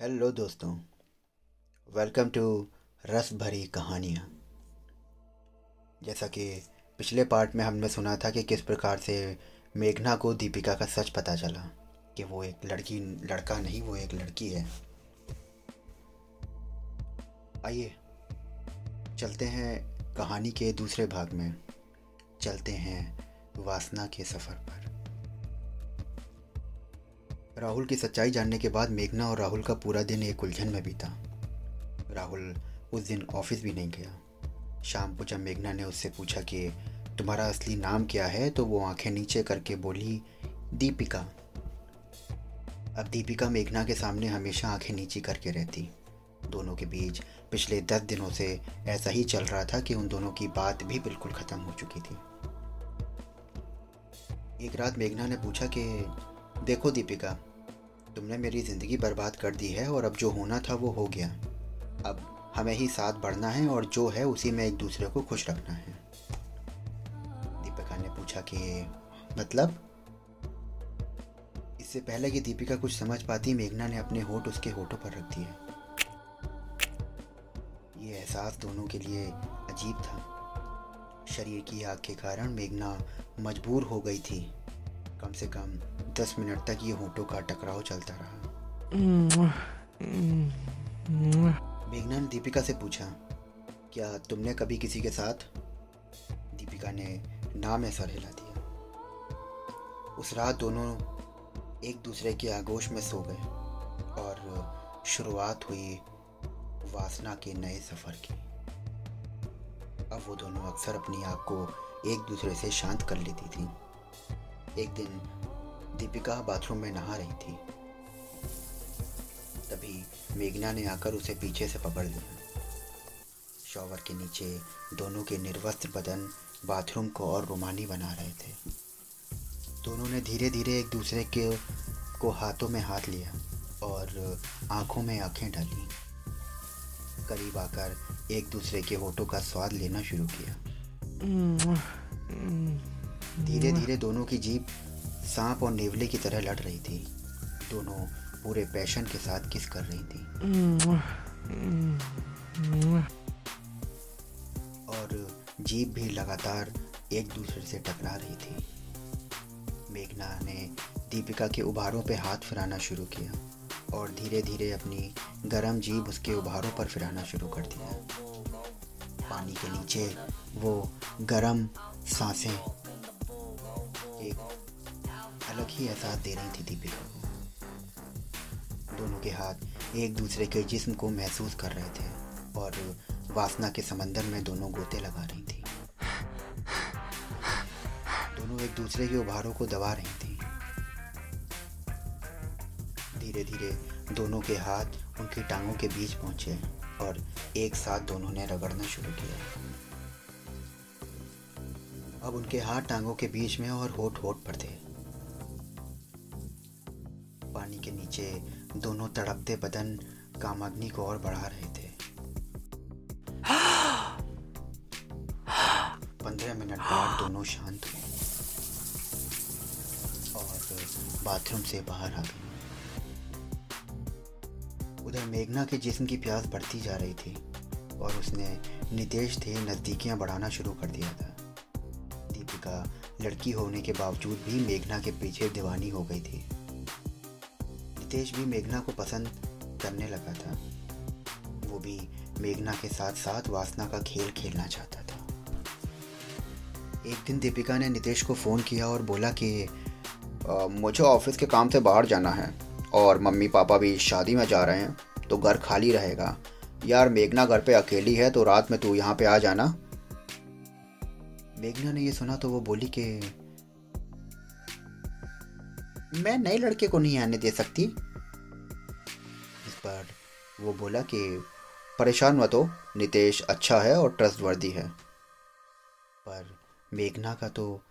Hello दोस्तों. Welcome to रस भरी कहानियाँ. जैसा कि पिछले पार्ट में हमने सुना था कि किस प्रकार से मेघना को दीपिका का सच पता चला कि वो एक लड़की, लड़का नहीं, वो एक लड़की है. आइए, चलते हैं कहानी के दूसरे भाग में. चलते हैं वासना के सफ़र पर. राहुल की सच्चाई जानने के बाद मेघना और राहुल का पूरा दिन एक उलझन में बीता। राहुल उस दिन ऑफ़िस भी नहीं गया। शाम को जब मेघना ने उससे पूछा कि, तुम्हारा असली नाम क्या है? तो वो आँखें नीचे करके बोली, दीपिका। अब दीपिका मेघना के सामने हमेशा आँखें नीचे करके रहती। दोनों के बीच पिछले दस दिनों से ऐसा ही चल रहा था कि उन दोनों की बात भी बिल्कुल ख़त्म हो चुकी थी। एक रात मेघना ने पूछा कि, देखो दीपिका तुमने मेरी ज़िंदगी बर्बाद कर दी है और अब जो होना था वो हो गया। अब हमें ही साथ बढ़ना है और जो है उसी में एक दूसरे को खुश रखना है। दीपिका ने पूछा कि मतलब? इससे पहले कि दीपिका कुछ समझ पाती, मेघना ने अपने होठ उसके होठों पर रख दिए। ये एहसास दोनों के लिए अजीब था। शरीर की आग के कारण मेघना मजबूर हो गई थी। कम से कम दस मिनट तक ये होठों का टकराव चलता रहा। मेघना ने दीपिका से पूछा, क्या तुमने कभी किसी के साथ? दीपिका ने नाम ऐसा हिला दिया। उस रात दोनों एक दूसरे के आगोश में सो गए और शुरुआत हुई वासना के नए सफ़र की। अब वो दोनों अक्सर अपनी आग को एक दूसरे से शांत कर लेती थी। एक दिन दीपिका बाथरूम में नहा रही थी। तभी मेघना ने आकर उसे पीछे से पकड़ लिया। शॉवर के नीचे दोनों के निर्वस्त्र बदन बाथरूम को और रोमानी बना रहे थे। दोनों ने धीरे धीरे एक दूसरे के को हाथों में हाथ लिया और आँखों में आँखें डाली। करीब आकर एक दूसरे के होठों का स्वाद लेना शुरू किया। धीरे धीरे दोनों की जीप सांप और नेवले की तरह लड़ रही थी। दोनों पूरे पैशन के साथ किस कर रही थी। और जीप भी लगातार एक दूसरे से टकरा रही थी। मेघना ने दीपिका के उभारों पर हाथ फिराना शुरू किया और धीरे धीरे अपनी गर्म जीभ उसके उभारों पर फिराना शुरू कर दिया। पानी के नीचे वो गर्म साँसें एक अलग ही एहसास दे रही थी दीपिका को दोनों के हाथ एक दूसरे के जिस्म को महसूस कर रहे थे और वासना के समंदर में दोनों गोते लगा रही थी। दोनों एक दूसरे के उभारों को दबा रही थी। धीरे धीरे दोनों के हाथ उनकी टांगों के बीच पहुँचे और एक साथ दोनों ने रगड़ना शुरू किया। अब उनके हाथ टांगों के बीच में और होठ होठ पर थे। पानी के नीचे दोनों तड़पते बदन कामाग्नि को और बढ़ा रहे थे। पंद्रह मिनट बाद दोनों शांत हुए और बाथरूम से बाहर आ गए। उधर मेघना के जिस्म की प्यास बढ़ती जा रही थी और उसने नितेश थे नज़दीकियाँ बढ़ाना शुरू कर दिया था। दीपिका लड़की होने के बावजूद भी मेघना के पीछे दीवानी हो गई थी। नितेश भी मेघना को पसंद करने लगा था। वो भी मेघना के साथ साथ वासना का खेल खेलना चाहता था। एक दिन दीपिका ने नितेश को फ़ोन किया और बोला कि मुझे ऑफ़िस के काम से बाहर जाना है और मम्मी पापा भी शादी में जा रहे हैं तो घर खाली रहेगा। यार मेघना घर पे अकेली है तो रात में तू यहाँ पे आ जाना। मेघना ने ये सुना तो वो बोली कि, मैं नए लड़के को नहीं आने दे सकती। इस पर वो बोला कि, परेशान मत हो, नितेश अच्छा है और ट्रस्टवर्दी है। पर मेघना का तो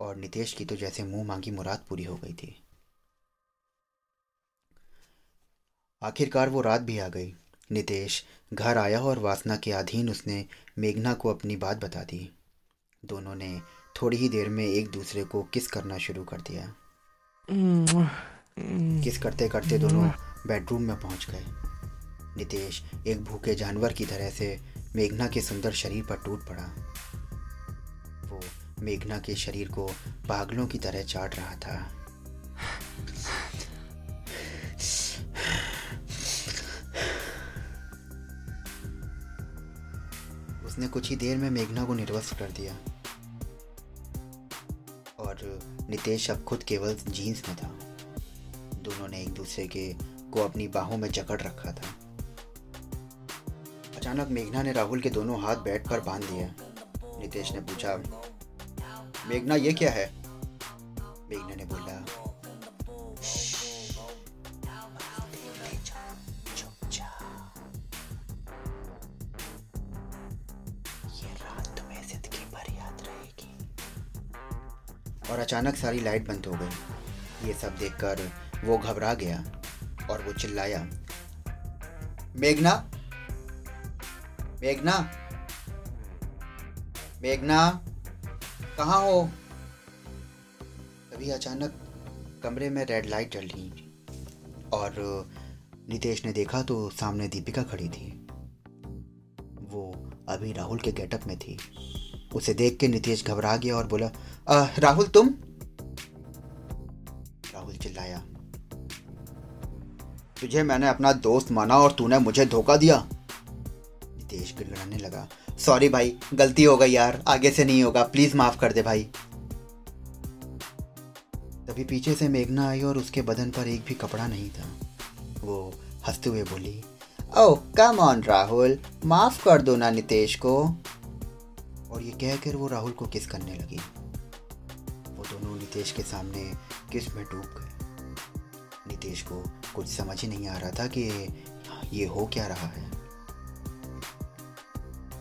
और नितेश की तो जैसे मुँह मांगी मुराद पूरी हो गई थी। आखिरकार वो रात भी आ गई। नितेश घर आया और वासना के अधीन उसने मेघना को अपनी बात बता दी। दोनों ने थोड़ी ही देर में एक दूसरे को किस करना शुरू कर दिया। किस करते करते दोनों बेडरूम में पहुँच गए। नितेश एक भूखे जानवर की तरह से मेघना के सुंदर शरीर पर टूट पड़ा। वो मेघना के शरीर को पागलों की तरह चाट रहा था। उसने कुछ ही देर में मेघना को निर्वस्त कर दिया। और नितेश अब खुद केवल जीन्स में था। दोनों ने एक दूसरे के को अपनी बाहों में जकड़ रखा था। अचानक मेघना ने राहुल के दोनों हाथ बैठ कर बाँध दिया नितेश ने पूछा, मेघना, ये क्या है? मेघना ने बोला और अचानक सारी लाइट बंद हो गई। ये सब देखकर वो घबरा गया और वो चिल्लाया, मेघना मेघना मेघना, कहाँ हो? तभी अचानक कमरे में रेड लाइट जल रही और नितेश ने देखा तो सामने दीपिका खड़ी थी। वो अभी राहुल के गेटअप में थी। उसे देख के नितेश घबरा गया और बोला आ, राहुल तुम? राहुल चिल्लाया तुझे मैंने अपना दोस्त माना और तूने मुझे धोखा दिया। नितेश गिड़गड़ाने लगा सॉरी भाई गलती हो गई यार आगे से नहीं होगा प्लीज़ माफ़ कर दे भाई। तभी पीछे से मेघना आई और उसके बदन पर एक भी कपड़ा नहीं था। वो हँसते हुए बोली ओ कम ऑन राहुल माफ़ कर दो ना नितेश को। और ये कहकर वो राहुल को किस करने लगी? वो दोनों नितेश के सामने किसमें डूब गए? नितेश को कुछ समझ ही नहीं आ रहा था कि ये हो क्या रहा है।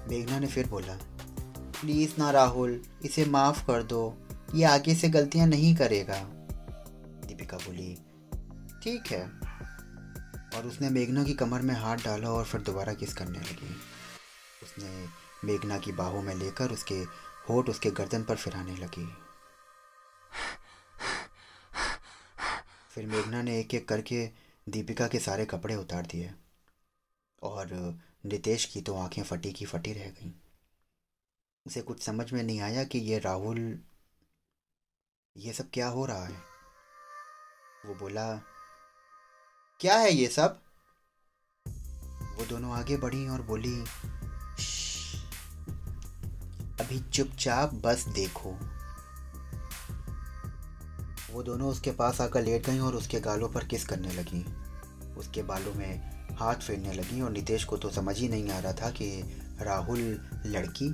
मेघना ने फिर बोला, प्लीज़ ना राहुल, इसे माफ़ कर दो। ये आगे से गलतियाँ नहीं करेगा। दीपिका बोली, ठीक है। और उसने मेघना की कमर में हाथ डाला और फिर दोबारा किस करने लगी? उसने मेघना की बाहों में लेकर उसके होठ उसके गर्दन पर फिराने लगी। फिर मेघना ने एक एक करके दीपिका के सारे कपड़े उतार दिए और नितेश की तो आँखें फटी की फटी रह गईं। उसे कुछ समझ में नहीं आया कि ये राहुल, ये सब क्या हो रहा है? वो बोला, क्या है ये सब? वो दोनों आगे बढ़ी और बोली अभी चुपचाप बस देखो। वो दोनों उसके पास आकर लेट गई और उसके गालों पर किस करने लगी। उसके बालों में हाथ फेरने लगी और नितेश को तो समझ ही नहीं आ रहा था कि राहुल लड़की?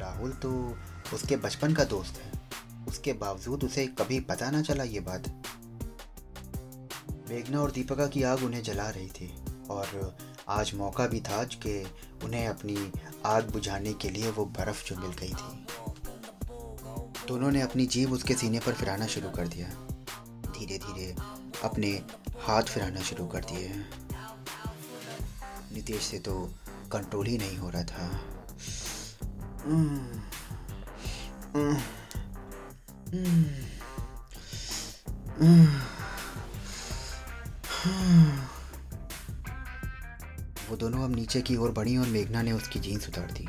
राहुल तो उसके बचपन का दोस्त है। उसके बावजूद उसे कभी पता ना चला ये बात। मेघना और दीपिका की आग उन्हें जला रही थी और आज मौका भी था कि उन्हें अपनी आग बुझाने के लिए वो बर्फ़ जो मिल गई थी। दोनों ने अपनी जीभ उसके सीने पर फिराना शुरू कर दिया। धीरे धीरे अपने हाथ फिराना शुरू कर दिए। नितेश से तो कंट्रोल ही नहीं हो रहा था। वो दोनों अब नीचे की ओर बढ़ी और मेघना ने उसकी जीन्स उतार दी।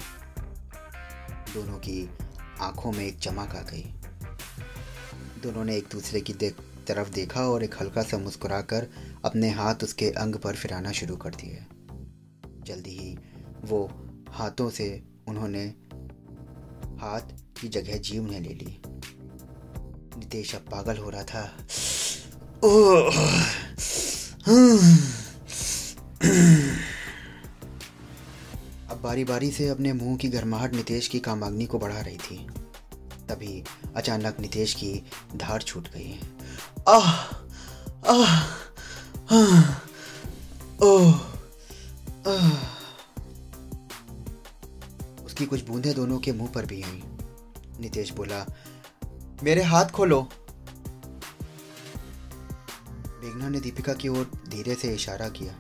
दोनों की आँखों में एक चमक आ गई। दोनों ने एक दूसरे की देख, तरफ़ देखा और एक हल्का सा मुस्कुराकर अपने हाथ उसके अंग पर फिराना शुरू कर दिए। जल्दी ही वो हाथों से उन्होंने हाथ की जगह जीव ने ले ली। नितेश अब पागल हो रहा था। अब बारी बारी से अपने मुँह की गर्माहट नितेश की कामाग्नि को बढ़ा रही थी। तभी अचानक नितेश की धार छूट गई। आह! आह! उसकी कुछ बूंदें दोनों के मुँह पर भी आई। नितेश बोला, मेरे हाथ खोलो। मेघना ने दीपिका की ओर धीरे से इशारा किया।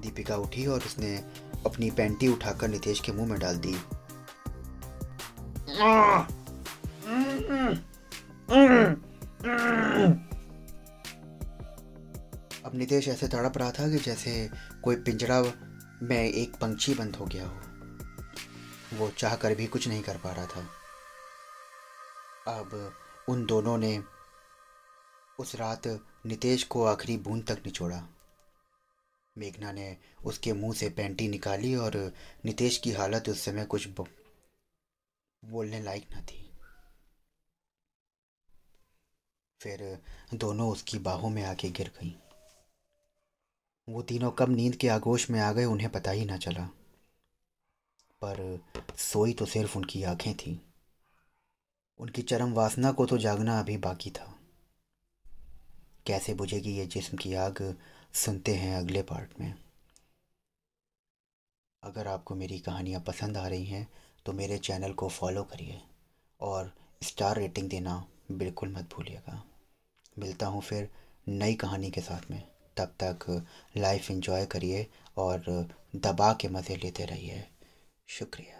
दीपिका उठी और उसने अपनी पैंटी उठाकर नितेश के मुँह में डाल दी। अब नितेश ऐसे तड़प रहा था कि जैसे कोई पिंजरा में एक पंछी बंद हो गया हो। वो चाह कर भी कुछ नहीं कर पा रहा था। अब उन दोनों ने उस रात नितेश को आखिरी बूंद तक निचोड़ा। मेघना ने उसके मुँह से पैंटी निकाली और नितेश की हालत उस समय कुछ बोलने लायक न थी। फिर दोनों उसकी बाहों में आके गिर गईं। वो तीनों कब नींद के आगोश में आ गए उन्हें पता ही ना चला। पर सोई तो सिर्फ़ उनकी आँखें थीं। उनकी चरम वासना को तो जागना अभी बाकी था। कैसे बुझेगी ये जिस्म की आग सुनते हैं अगले पार्ट में। अगर आपको मेरी कहानियाँ पसंद आ रही हैं तो मेरे चैनल को फॉलो करिए और स्टार रेटिंग देना बिल्कुल मत भूलिएगा। मिलता हूँ फिर नई कहानी के साथ में। तब तक लाइफ एंजॉय करिए और दबा के मज़े लेते रहिए। शुक्रिया।